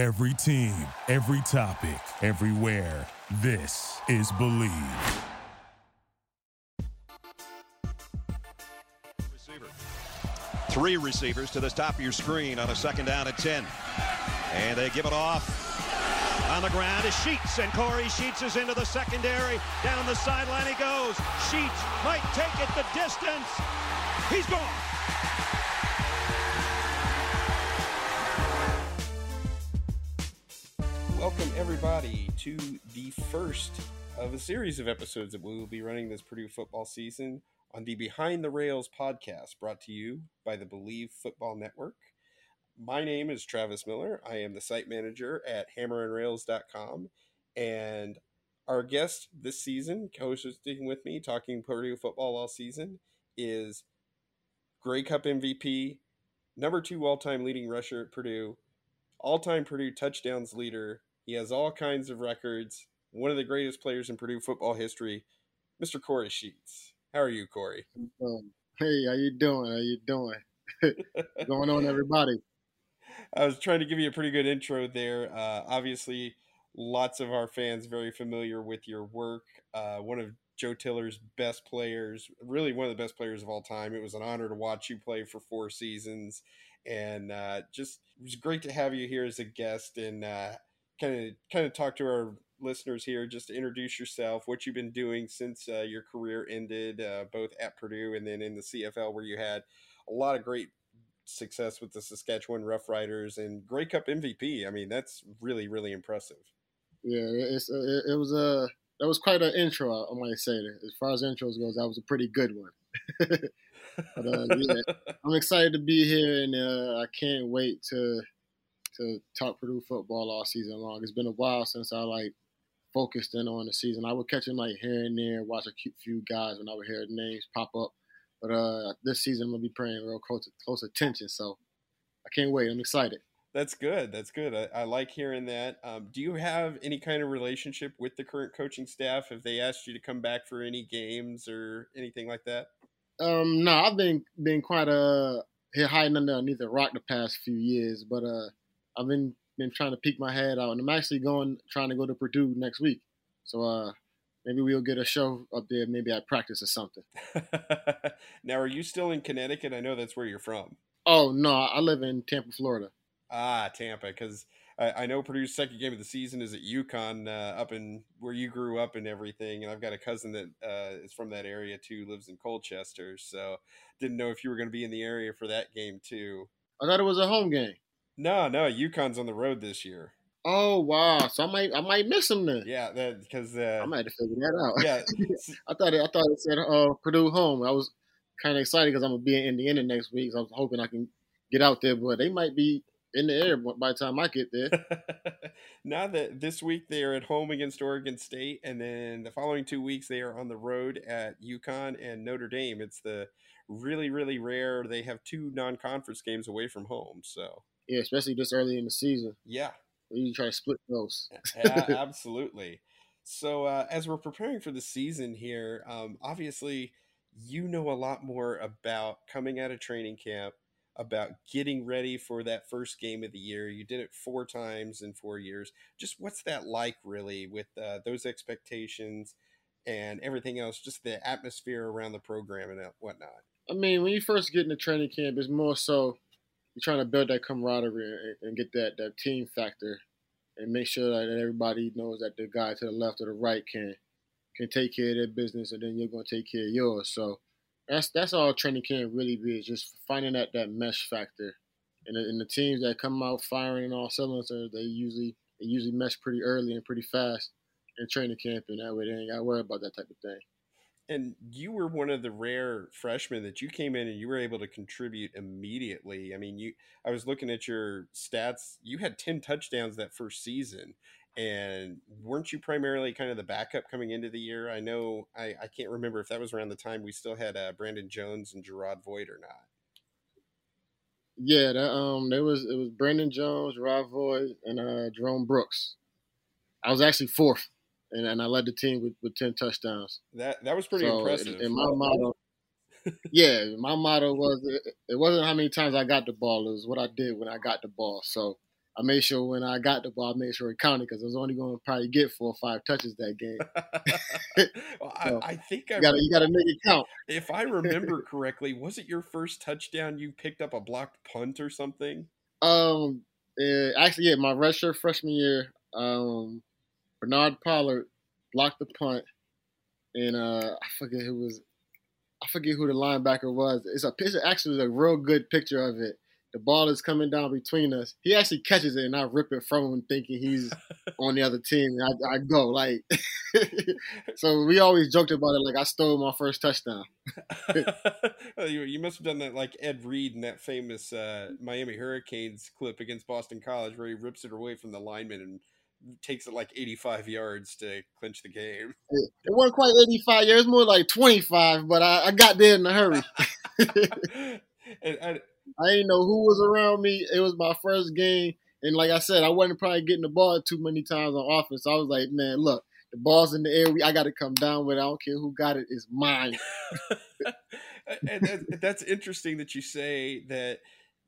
Every team, every topic, everywhere. This is Bleav. Three receivers to the top of your screen on a second down at 10. And they give it off. On the ground is Sheets, and Kory Sheets is into the secondary. Down the sideline he goes. Sheets might take it the distance. He's gone. Welcome, everybody, to the first of a series of episodes that we will be running this Purdue football season on the Behind the Rails podcast, brought to you by the Bleav Football Network. My name is Travis Miller. I am the site manager at hammerandrails.com. And our guest this season, co-hosting with me, talking Purdue football all season, is Grey Cup MVP, number two all-time leading rusher at Purdue, all-time Purdue touchdowns leader. He has all kinds of records. One of the greatest players in Purdue football history, Mr. Kory Sheets. How are you, Kory? Hey, how you doing? How you doing? going on, everybody? I was trying to give you a pretty good intro there. Uh, obviously, lots of our fans very familiar with your work. Uh, one of Joe Tiller's best players, really one of the best players of all time. It was an honor to watch you play for four seasons, and uh, just it was great to have you here as a guest and kind of kind of talk to our listeners here. Just to introduce yourself, what you've been doing since uh, your career ended, uh, both at Purdue and then in the CFL, where you had a lot of great success with the Saskatchewan Roughriders and Grey Cup MVP. I mean, that's really really impressive. Yeah, it's it, it was a that was quite an intro. I might say that. As far as intros goes, that was a pretty good one. but uh, yeah, I'm excited to be here, and uh, I can't wait to to talk Purdue football all season long. It's been a while since I like focused in on the season. I would catch him like here and there, watch a few guys when I would hear names pop up. But uh, this season I'm gonna be paying real close, close attention. So I can't wait. I'm excited. That's good. That's good. I, I like hearing that. Um, do you have any kind of relationship with the current coaching staff? Have they asked you to come back for any games or anything like that? Um, no, I've been been quite uh here hiding underneath the rock the past few years, but uh, I've been been trying to peek my head out, and I'm actually going trying to go to Purdue next week. So uh, maybe we'll get a show up there. Maybe I practice or something. now, are you still in Connecticut? I know that's where you're from. Oh no, I live in Tampa, Florida. Ah, Tampa, because I, I, know Purdue's second game of the season is at UConn, uh, up in where you grew up and everything. And I've got a cousin that uh, is from that area too, lives in Colchester. So didn't know if you were going to be in the area for that game too. I thought it was a home game. No, no, UConn's on the road this year. Oh wow! So I might I might miss them then. Yeah, that because uh, I might have to figure that out. Yeah, I thought it, I thought it said uh, Purdue home. I was kind of excited because I'm gonna be in Indiana next week. So I was hoping I can get out there, but they might be in the air by the time I get there. now that this week they are at home against Oregon State, and then the following two weeks they are on the road at UConn and Notre Dame. It's the really really rare they have two non-conference games away from home. So yeah, especially this early in the season. Yeah, you try to split those. yeah, absolutely. So uh, as we're preparing for the season here, um, obviously you know a lot more about coming out of training camp, about getting ready for that first game of the year. You did it four times in four years. Just what's that like, really, with uh, those expectations and everything else? Just the atmosphere around the program and whatnot. I mean, when you first get into training camp, it's more so you're trying to build that camaraderie and, get that that team factor, and make sure that everybody knows that the guy to the left or the right can can take care of their business, and then you're going to take care of yours. So that's that's all training camp really be is just finding that that mesh factor. And the, and the teams that come out firing and all cylinders, they usually they usually mesh pretty early and pretty fast in training camp, and that way they ain't got to worry about that type of thing and you were one of the rare freshmen that you came in and you were able to contribute immediately. I mean, you I was looking at your stats. You had 10 touchdowns that first season. And weren't you primarily kind of the backup coming into the year? I know I, I can't remember if that was around the time we still had uh, Brandon Jones and Jerod Void or not. Yeah, that, um, there was it was Brandon Jones, Jerod Void, and uh, Jerome Brooks. I was actually fourth and, and I led the team with, with ten touchdowns. That that was pretty so, impressive. And my motto, yeah, my motto was it, it, wasn't how many times I got the ball; it was what I did when I got the ball. So I I made sure when I got the ball, I made sure it counted because I was only going to probably get four or five touches that game. well, I, So, I think I You got to you got to make it count. if I remember correctly, was it your first touchdown? You picked up a blocked punt or something? Um, eh, actually, yeah, my redshirt freshman year, um, Bernard Pollard blocked the punt, and uh, I forget who was, I forget who the linebacker was. It's a picture, actually, a real good picture of it. The ball is coming down between us. He actually catches it, and I rip it from him, thinking he's on the other team. I, I go like, so we always joked about it, like I stole my first touchdown. Oh, you, you must have done that like Ed Reed in that famous uh, Miami Hurricanes clip against Boston College, where he rips it away from the lineman and takes it like 85 yards to clinch the game. It wasn't quite 85 years, more like 25, but I, I got there in a hurry. and, and I didn't know who was around me. It was my first game, and like I said, I wasn't probably getting the ball too many times on offense. I was like, man, look, the ball's in the air. I got to come down with. it. I don't care who got it. It's mine. and that's interesting that you say that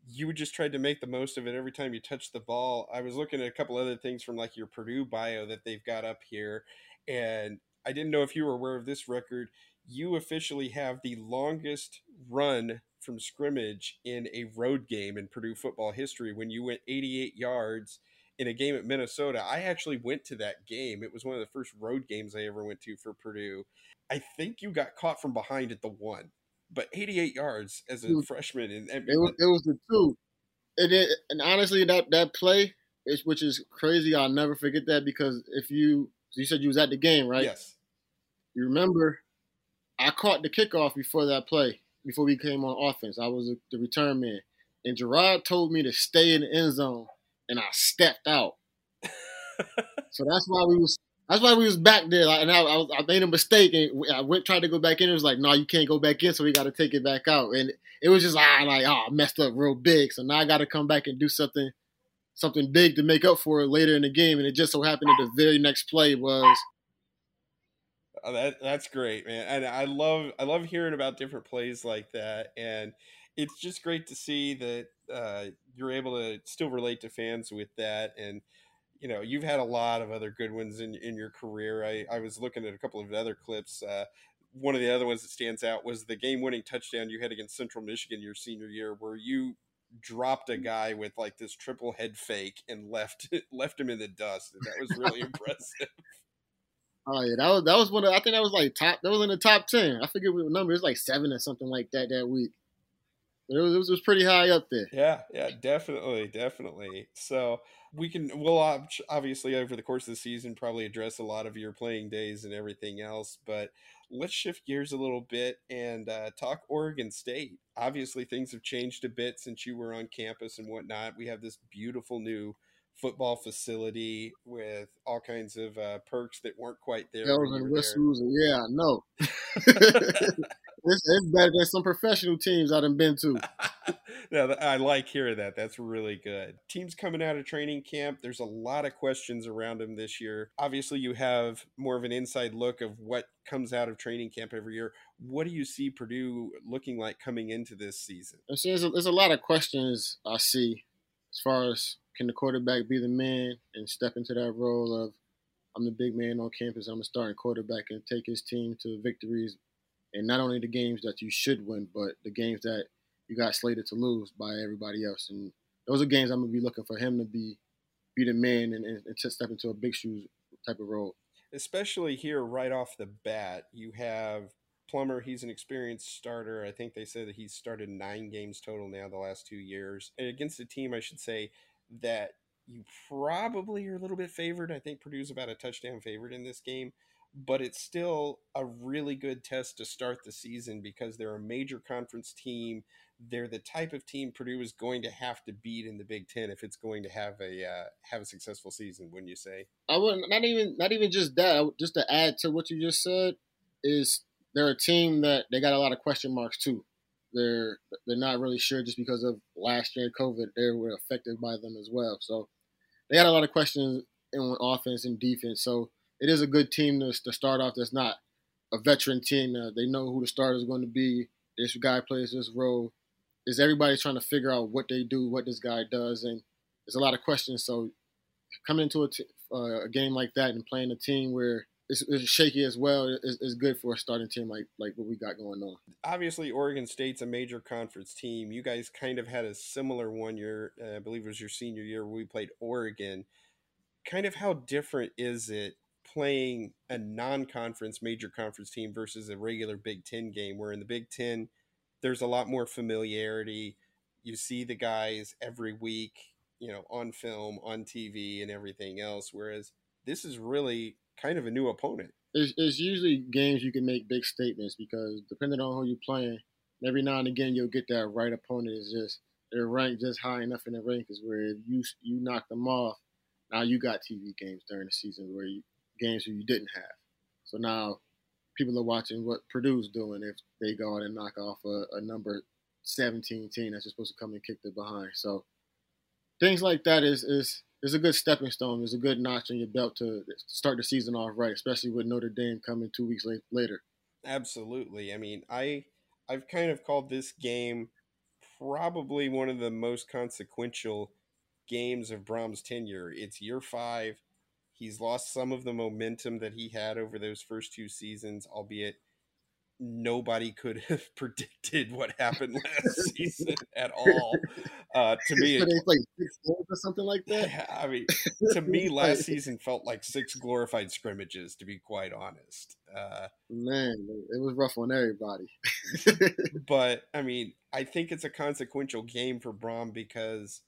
you just tried to make the most of it every time you touched the ball. I was looking at a couple other things from like your Purdue bio that they've got up here, and I didn't know if you were aware of this record. You officially have the longest run from scrimmage in a road game in Purdue football history when you went 88 yards in a game at Minnesota. I actually went to that game. It was one of the first road games I ever went to for Purdue. I think you got caught from behind at the one, but 88 yards as a Hmm. freshman, and, and It was, it was the two. And, it, and honestly, that that play, is, which is crazy, I'll never forget that because if you you said you was at the game, right? yes, You remember, I caught the kickoff before that play, before we came on offense. I was the return man. And Jerod told me to stay in the end zone, and I stepped out. so that's why we was that's why we was back there. Like, and I, I, was, I made a mistake, and I went tried to go back in. It was like, no, you can't go back in, so we got to take it back out. And it was just ah, like oh, I messed up real big. So now I got to come back and do something something big to make up for it later in the game. And it just so happened that the very next play was Oh, that that's great, man. And I love I love hearing about different plays like that, and it's just great to see that uh, you're able to still relate to fans with that. And you know, you've had a lot of other good ones in in your career. I I was looking at a couple of other clips. Uh, one of the other ones that stands out was the game-winning touchdown you had against Central Michigan your senior year, where you dropped a guy with like this triple head fake and left left him in the dust. And that was really impressive. Oh yeah, that was that was one. Of, I think that was like top. That was in the top ten. I forget what number. It was like seven or something like that that week. It was it was, pretty high up there. Yeah, yeah, definitely, definitely. So we can, we'll obviously over the course of the season probably address a lot of your playing days and everything else. But let's shift gears a little bit and uh, talk Oregon State. Obviously, things have changed a bit since you were on campus and whatnot. We have this beautiful new football facility with all kinds of uh, perks that weren't quite there. Bells and whistles. Yeah, I know. it's, it's better than some professional teams I've been to. no, th- I like hearing that. That's really good. Teams coming out of training camp, there's a lot of questions around them this year. Obviously, you have more of an inside look of what comes out of training camp every year. What do you see Purdue looking like coming into this season? There's a, there's a lot of questions I see as far as can the quarterback be the man and step into that role of I'm the big man on campus. I'm a starting quarterback and take his team to victories, and not only the games that you should win, but the games that you got slated to lose by everybody else. And those are games I'm gonna be looking for him to be be the man and, and, and to step into a big shoes type of role. Especially here right off the bat, you have Plummer. He's an experienced starter. I think they said that he's started nine games total now the last two years. And against a team, I should say, that you probably are a little bit favored. I think Purdue's about a touchdown favorite in this game, but it's still a really good test to start the season because they're a major conference team. They're the type of team Purdue is going to have to beat in the Big Ten if it's going to have a uh, have a successful season. Wouldn't you say? I wouldn't not even not even just that. Just to add to what you just said is they're a team that they got a lot of question marks too. They're they're not really sure just because of last year COVID. They were affected by them as well. So they got a lot of questions in offense and defense. So it is a good team to, to start off. That's not a veteran team. Uh, they know who the starter is going to be. This guy plays this role. Is everybody trying to figure out what they do, what this guy does, and there's a lot of questions. So coming into a, t- uh, a game like that and playing a team where it's, it's shaky as well is, good for a starting team like like what we got going on. Obviously, Oregon State's a major conference team. You guys kind of had a similar one year, uh, I believe it was your senior year, where we played Oregon. Kind of how different is it playing a non-conference major conference team versus a regular Big Ten game? Where in the Big Ten, there's a lot more familiarity. You see the guys every week, you know, on film, on TV, and everything else. Whereas this is really kind of a new opponent. It's, it's usually games you can make big statements because depending on who you're playing, every now and again you'll get that right opponent is just they're ranked just high enough in the rankings where you you knock them off. Now you got TV games during the season where you games where you didn't have. So now people are watching what Purdue's doing if they go out and knock off a, a number 17 team that's supposed to come and kick the behind. So things like that is is is a good stepping stone. It's a good notch on your belt to start the season off right, especially with Notre Dame coming two weeks later. Absolutely. I mean, I I've kind of called this game probably one of the most consequential games of Brohm's tenure. It's year five. He's lost some of the momentum that he had over those first two seasons, albeit nobody could have predicted what happened last season at all. Uh, to me, they played six games or something like that. Yeah, I mean, to me, last season felt like six glorified scrimmages. To be quite honest, uh, man, it was rough on everybody. but I mean, I think it's a consequential game for Brohm because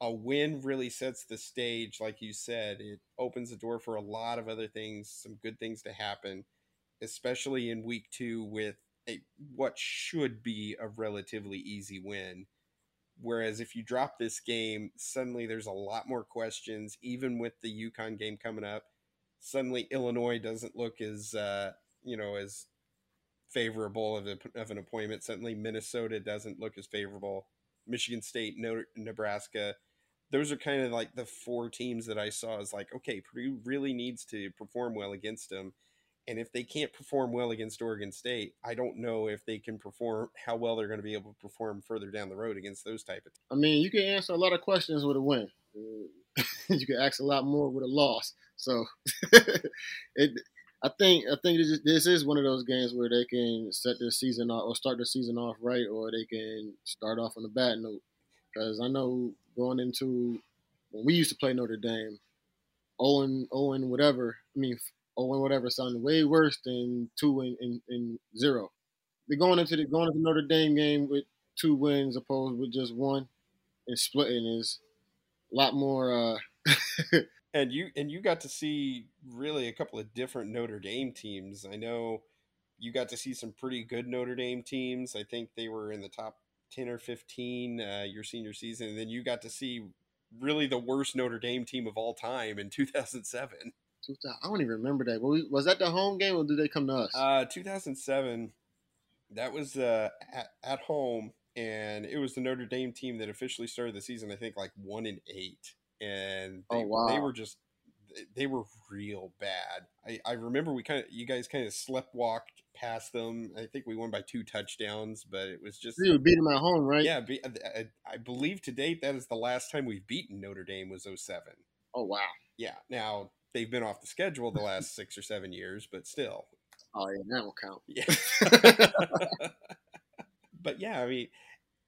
a win really sets the stage. Like you said, it opens the door for a lot of other things, some good things to happen especially in week two with a what should be a relatively easy win. Whereas if you drop this game, suddenly there's a lot more questions. Even with the UConn game coming up, suddenly Illinois doesn't look as uh, you know as favorable of, a, of an appointment. Suddenly Minnesota doesn't look as favorable. Michigan State, Nebraska. Those are kind of like the four teams that I saw as like, okay, Purdue really needs to perform well against them and if they can't perform well against Oregon State, I don't know if they can perform how well they're going to be able to perform further down the road against those type of. I mean, you can answer a lot of questions with a win. you can ask a lot more with a loss. So, it. I think I think this is one of those games where they can set their season off or start the season off right, or they can start off on a bad note. Because I know going into when we used to play Notre Dame, Owen Owen whatever. I mean, Owen whatever sounded way worse than two and, and zero. They're going into the going into Notre Dame game with two wins opposed with just one, and splitting is a lot more. Uh, and you and you got to see really a couple of different Notre Dame teams. I know you got to see some pretty good Notre Dame teams. I think they were in the top ten or fifteen uh, your senior season, and then you got to see really the worst Notre Dame team of all time in 2007. I don't even remember that. Was that the home game or did they come to us? Uh, 2007. That was uh, at, at home, and it was the Notre Dame team that officially started the season. I think like one and eight, and they, oh, wow. they were just they were real bad. I, I remember we kind of you guys kind of sleptwalked past them. I think we won by two touchdowns, but it was just you beat them at home, right? Yeah, I, I believe to date that is the last time we've beaten Notre Dame was 07. Oh wow. Yeah. Now they've been off the schedule the last six or seven years, but still. Oh yeah, that will count. Yeah. but yeah, I mean,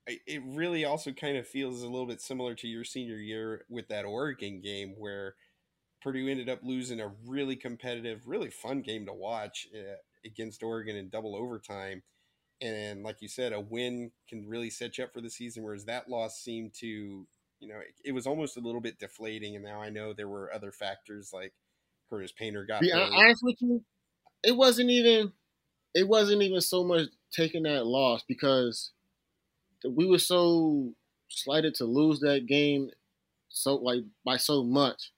it really also kind of feels a little bit similar to your senior year with that Oregon game where Purdue ended up losing a really competitive, really fun game to watch uh, against Oregon in double overtime. And like you said, a win can really set you up for the season, whereas that loss seemed to you know, it, it, was almost a little bit deflating. And now I know there were other factors like Curtis Painter got. Be honest with you, it wasn't even it wasn't even so much taking that loss because we were so slighted to lose that game so like by so much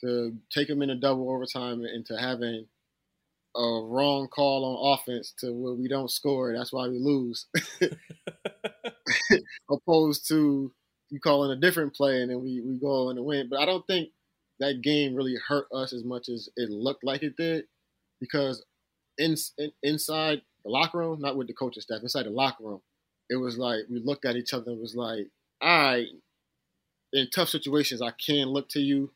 to take them in a double overtime and to having a wrong call on offense to where we don't score that's why we lose opposed to you calling a different play and then we, we go and win. But I don't think that game really hurt us as much as it looked like it did because in, in, inside the locker room, not with the coaching staff, inside the locker room, it was like we looked at each other and was like, all right, in tough situations, I can look to you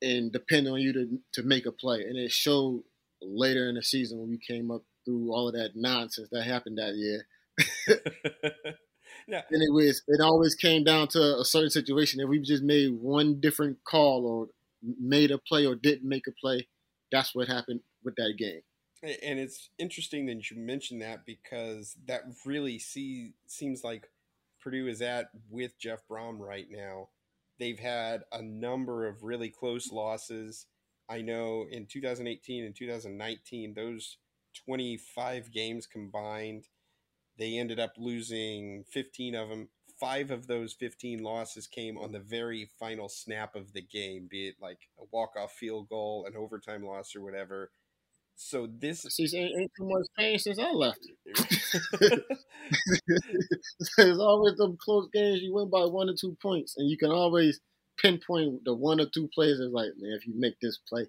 and depend on you to to make a play. And it showed later in the season when we came up through all of that nonsense that happened that year. yeah. And it was it always came down to a certain situation. If we just made one different call or made a play or didn't make a play, that's what happened with that game. And it's interesting that you mentioned that because that really see, seems like Purdue is at with Jeff Brohm right now. They've had a number of really close losses. I know in 2018 and 2019, those 25 games combined, they ended up losing 15 of them. Five of those 15 losses came on the very final snap of the game, be it like a walk-off field goal, an overtime loss, or whatever. So this see ain't, ain't too much pain since I left. There's always them close games you win by one or two points, and you can always pinpoint the one or two plays. It's like, man, if you make this play,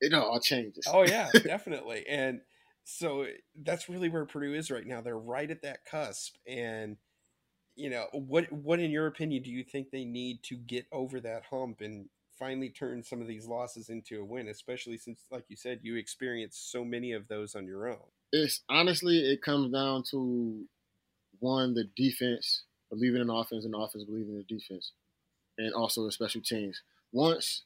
it all changes. Oh yeah, definitely. And so that's really where Purdue is right now. They're right at that cusp, and you know what? What in your opinion do you think they need to get over that hump and finally turn some of these losses into a win? Especially since, like you said, you experienced so many of those on your own. It's honestly, it comes down to one the defense believing in offense and offense believing in the defense, and also the special teams. Once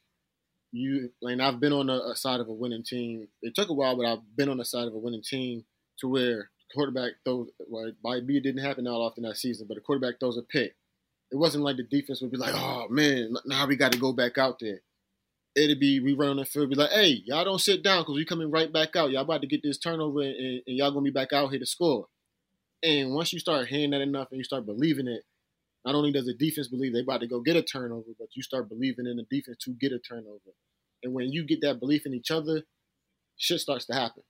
you like I've been on a, a, uh, side of a winning team. It took a while, but I've been on the side of a winning team to where quarterback throws well, by B didn't happen that often that season, but the quarterback throws a pick. It wasn't like the defense would be like, oh man, now we got to go back out there. It'd be we run on the field, be like, hey, y'all don't sit down because we coming right back out. Y'all about to get this turnover, and, and, and y'all gonna be back out here to score. And once you start hearing that enough and you start believing it, not only does the defense believe they're about to go get a turnover, but you start believing in the defense to get a turnover. And when you get that belief in each other, shit starts to happen.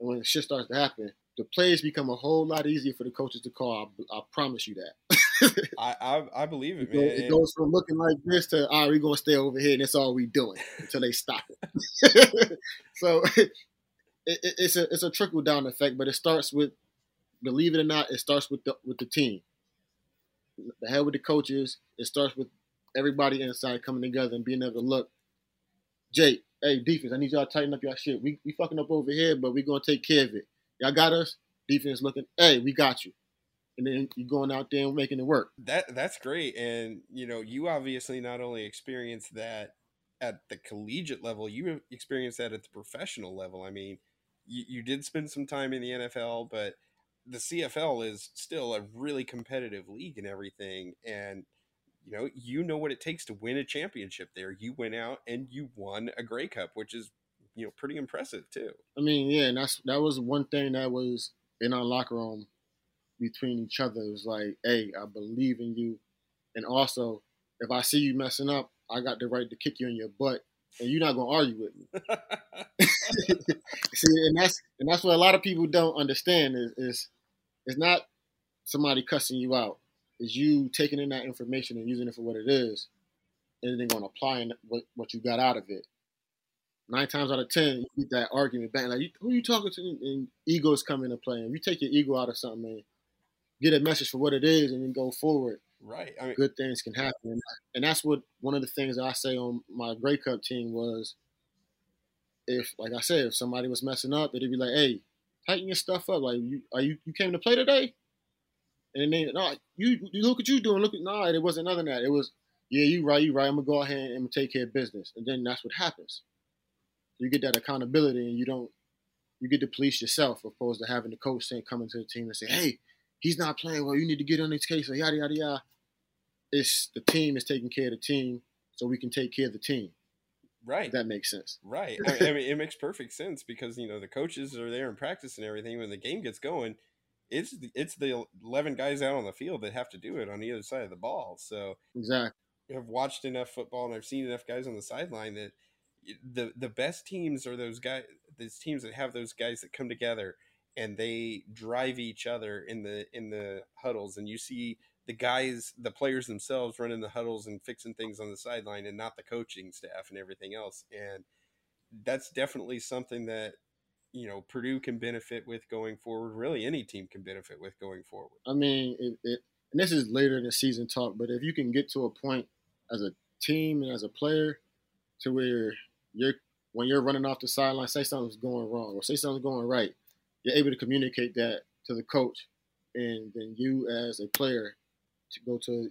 And when shit starts to happen, the plays become a whole lot easier for the coaches to call. I, I promise you that. I, I, I believe it, man. It goes from looking like this to all right, we're gonna stay over here, and that's all we doing until they stop it. so it, it, it's a it's a trickle down effect, but it starts with believe it or not, it starts with the with the team. The hell with the coaches. It starts with everybody inside coming together and being able to look. Jake, hey defense, I need y'all to tighten up your shit. We we fucking up over here, but we gonna take care of it. Y'all got us. Defense looking, hey, we got you. And then you're going out there and making it work. That that's great. And you know, you obviously not only experienced that at the collegiate level, you experienced that at the professional level. I mean, you, you did spend some time in the NFL, but the CFL is still a really competitive league and everything. And you know, you know what it takes to win a championship there. You went out and you won a Grey Cup, which is you know pretty impressive too. I mean, yeah, and that's that was one thing that was in our locker room between each other. It was like, hey, I believe in you, and also if I see you messing up, I got the right to kick you in your butt, and you're not gonna argue with me. see, and that's and that's what a lot of people don't understand is is it's not somebody cussing you out. Is you taking in that information and using it for what it is, and then going to apply what what you got out of it nine times out of ten, you get that argument back. Like, who you talking to? And egos come into play. And you take your ego out of something and get a message for what it is, and then go forward. Right. I mean, good things can happen, and that's what one of the things I say on my Grey Cup team was, if like I said, if somebody was messing up, they'd be like, "Hey, tighten your stuff up. Like, you are you you came to play today?" And then no, you, you look what you doing. Look at no, nah, it wasn't nothing that. It was yeah, you right, you right. I'm gonna go ahead and take care of business, and then that's what happens you get that accountability and you don't you get to police yourself opposed to having the coach saying coming to the team and say, Hey, he's not playing well, you need to get on his case or yada yada yada. It's the team is taking care of the team so we can take care of the team. Right. that makes sense. Right. I mean, it makes perfect sense because you know the coaches are there in practice and everything. When the game gets going, it's the, it's the eleven guys out on the field that have to do it on either side of the ball. So exactly, I've watched enough football and I've seen enough guys on the sideline that the the best teams are those guys these teams that have those guys that come together and they drive each other in the in the huddles and you see the guys the players themselves running the huddles and fixing things on the sideline and not the coaching staff and everything else and that's definitely something that you know Purdue can benefit with going forward really any team can benefit with going forward. I mean it, it and this is later in the season talk but if you can get to a point as a team and as a player to where you're when you're running off the sideline, say something's going wrong or say something's going right, you're able to communicate that to the coach, and then you as a player to go to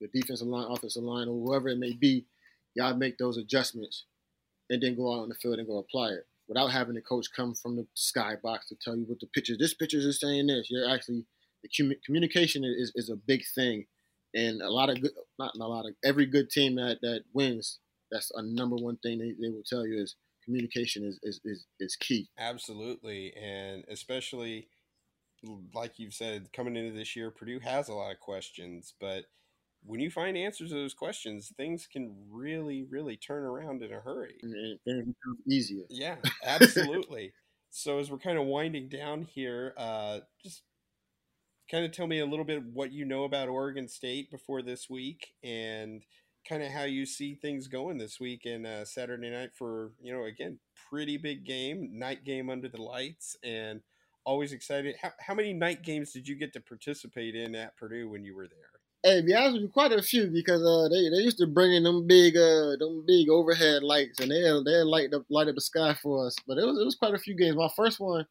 the defensive line, offensive line, or whoever it may be, y'all make those adjustments and then go out on the field and go apply it without having the coach come from the skybox to tell you what the pitcher. This pitcher is saying this. You're actually the communication is, is a big thing, and a lot of good, not a lot of every good team that that wins. That's a number one thing they, they will tell you is communication is, is is is key. Absolutely, and especially like you've said, coming into this year, Purdue has a lot of questions, but when you find answers to those questions, things can really, really turn around in a hurry. And it becomes easier. Yeah, absolutely. so as we're kind of winding down here, uh, just kind of tell me a little bit what you know about Oregon State before this week and kind of how you see things going this week and uh, Saturday night for, you know, again, pretty big game, night game under the lights and always excited. How, how many night games did you get to participate in at Purdue when you were there? Hey, be honest with you, quite a few because uh, they they used to bring in them big uh them big overhead lights and they they light up light up the sky for us. But it was it was quite a few games. My first one,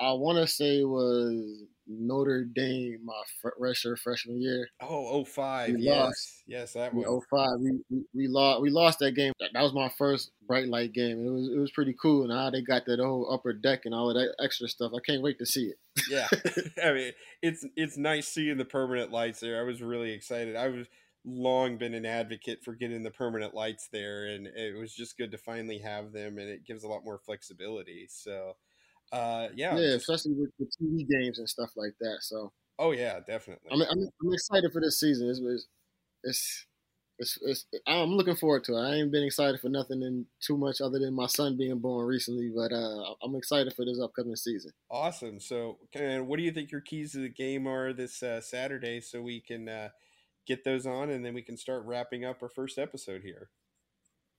I want to say was Notre Dame my freshman freshman year. Oh, 05. We yes. Lost. Yes, that one. 05. We, we, we, lost we lost that game. That, that was my first bright light game. It was it was pretty cool. And how they got that whole upper deck and all of that extra stuff. I can't wait to see it. yeah. I mean, it's it's nice seeing the permanent lights there. I was really excited. I was long been an advocate for getting the permanent lights there and it was just good to finally have them and it gives a lot more flexibility. So uh, yeah, yeah, especially with the TV games and stuff like that. So, oh yeah, definitely. I'm, I'm, I'm excited for this season. It's, it's, it's, it's, I'm looking forward to it. I ain't been excited for nothing in too much other than my son being born recently, but uh, I'm excited for this upcoming season. Awesome. So, what do you think your keys to the game are this uh, Saturday, so we can uh, get those on, and then we can start wrapping up our first episode here?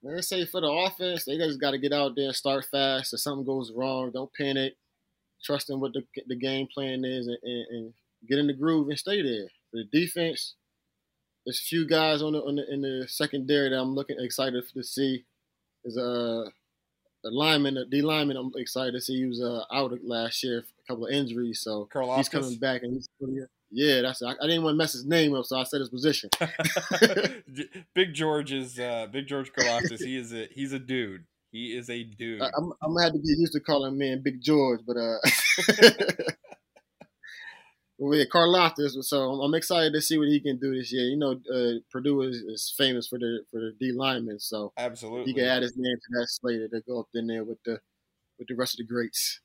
Let's say for the offense, they just got to get out there and start fast. If something goes wrong, don't panic. Trust in what the, the game plan is and, and, and, get in the groove and stay there. For the defense, there's a few guys on the, on the in the secondary that I'm looking excited to see. There's a, a lineman, a D lineman. I'm excited to see. He was uh, out last year, a couple of injuries, so Carl he's coming back and he's yeah, that's I, I, didn't want to mess his name up, so I said his position. Big George is uh, Big George Karlaftis. he is a he's a dude. He is a dude. I, am I'm gonna have to get used to calling man Big George, but uh, well, yeah, Karlaftis. So I'm, I'm, excited to see what he can do this year. You know, uh, Purdue is, is, famous for the for the D linemen, so absolutely he can add his name to that slate to go up in there with the with the rest of the greats.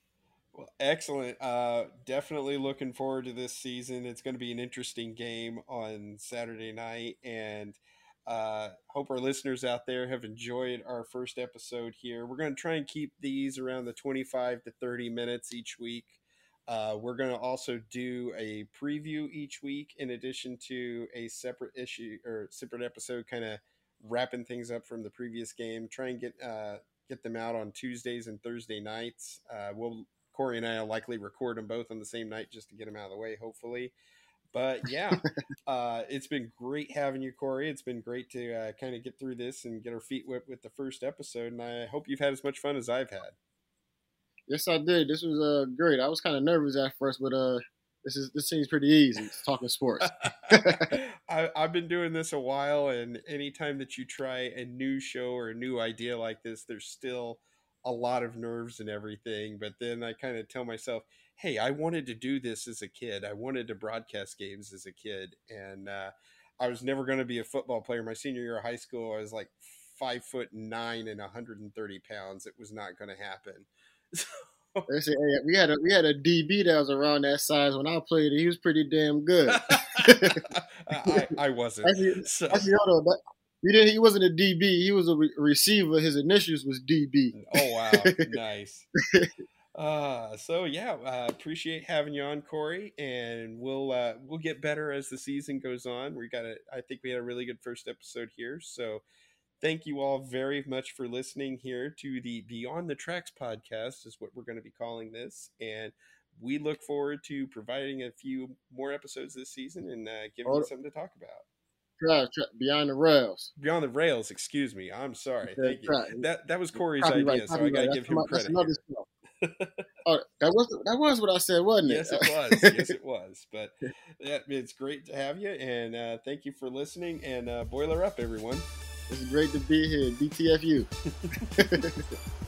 Well, excellent. Uh, definitely looking forward to this season. It's going to be an interesting game on Saturday night, and uh, hope our listeners out there have enjoyed our first episode here. We're going to try and keep these around the 25 to 30 minutes each week. Uh, we're going to also do a preview each week, in addition to a separate issue or separate episode, kind of wrapping things up from the previous game. Try and get uh, get them out on Tuesdays and Thursday nights. Uh, we'll Kory and I will likely record them both on the same night just to get them out of the way, hopefully. But yeah, uh, it's been great having you, Kory. It's been great to uh, kind of get through this and get our feet wet with the first episode. And I hope you've had as much fun as I've had. Yes, I did. This was uh, great. I was kind of nervous at first, but uh, this is this seems pretty easy. It's talking sports. I, I've been doing this a while, and anytime that you try a new show or a new idea like this, there's still a lot of nerves and everything. But then I kind of tell myself, hey, I wanted to do this as a kid. I wanted to broadcast games as a kid. And uh, I was never going to be a football player. My senior year of high school, I was like five foot nine and 130 pounds. It was not going to happen. So, we had a we had a DB that was around that size when I played. He was pretty damn good. I, I, wasn't. Actually, so. actually, hold on. He didn't. He wasn't a DB. He was a re- receiver. His initials was DB. Oh wow, nice. Uh, so yeah, uh, appreciate having you on, Kory, and we'll uh, we'll get better as the season goes on. We got a, I think we had a really good first episode here. So thank you all very much for listening here to the Beyond the Tracks podcast, is what we're going to be calling this, and we look forward to providing a few more episodes this season and uh, giving you something to talk about. Trav, Trav, beyond the rails. Beyond the rails, excuse me. I'm sorry. Thank you. That that was Kory's Copyright, idea, so I gotta give him credit. Oh, that was that was what I said, wasn't it? yes, it was. Yes, it was. But yeah, it's great to have you, and uh, thank you for listening. And uh, boiler up, everyone. It's great to be here. DTFU.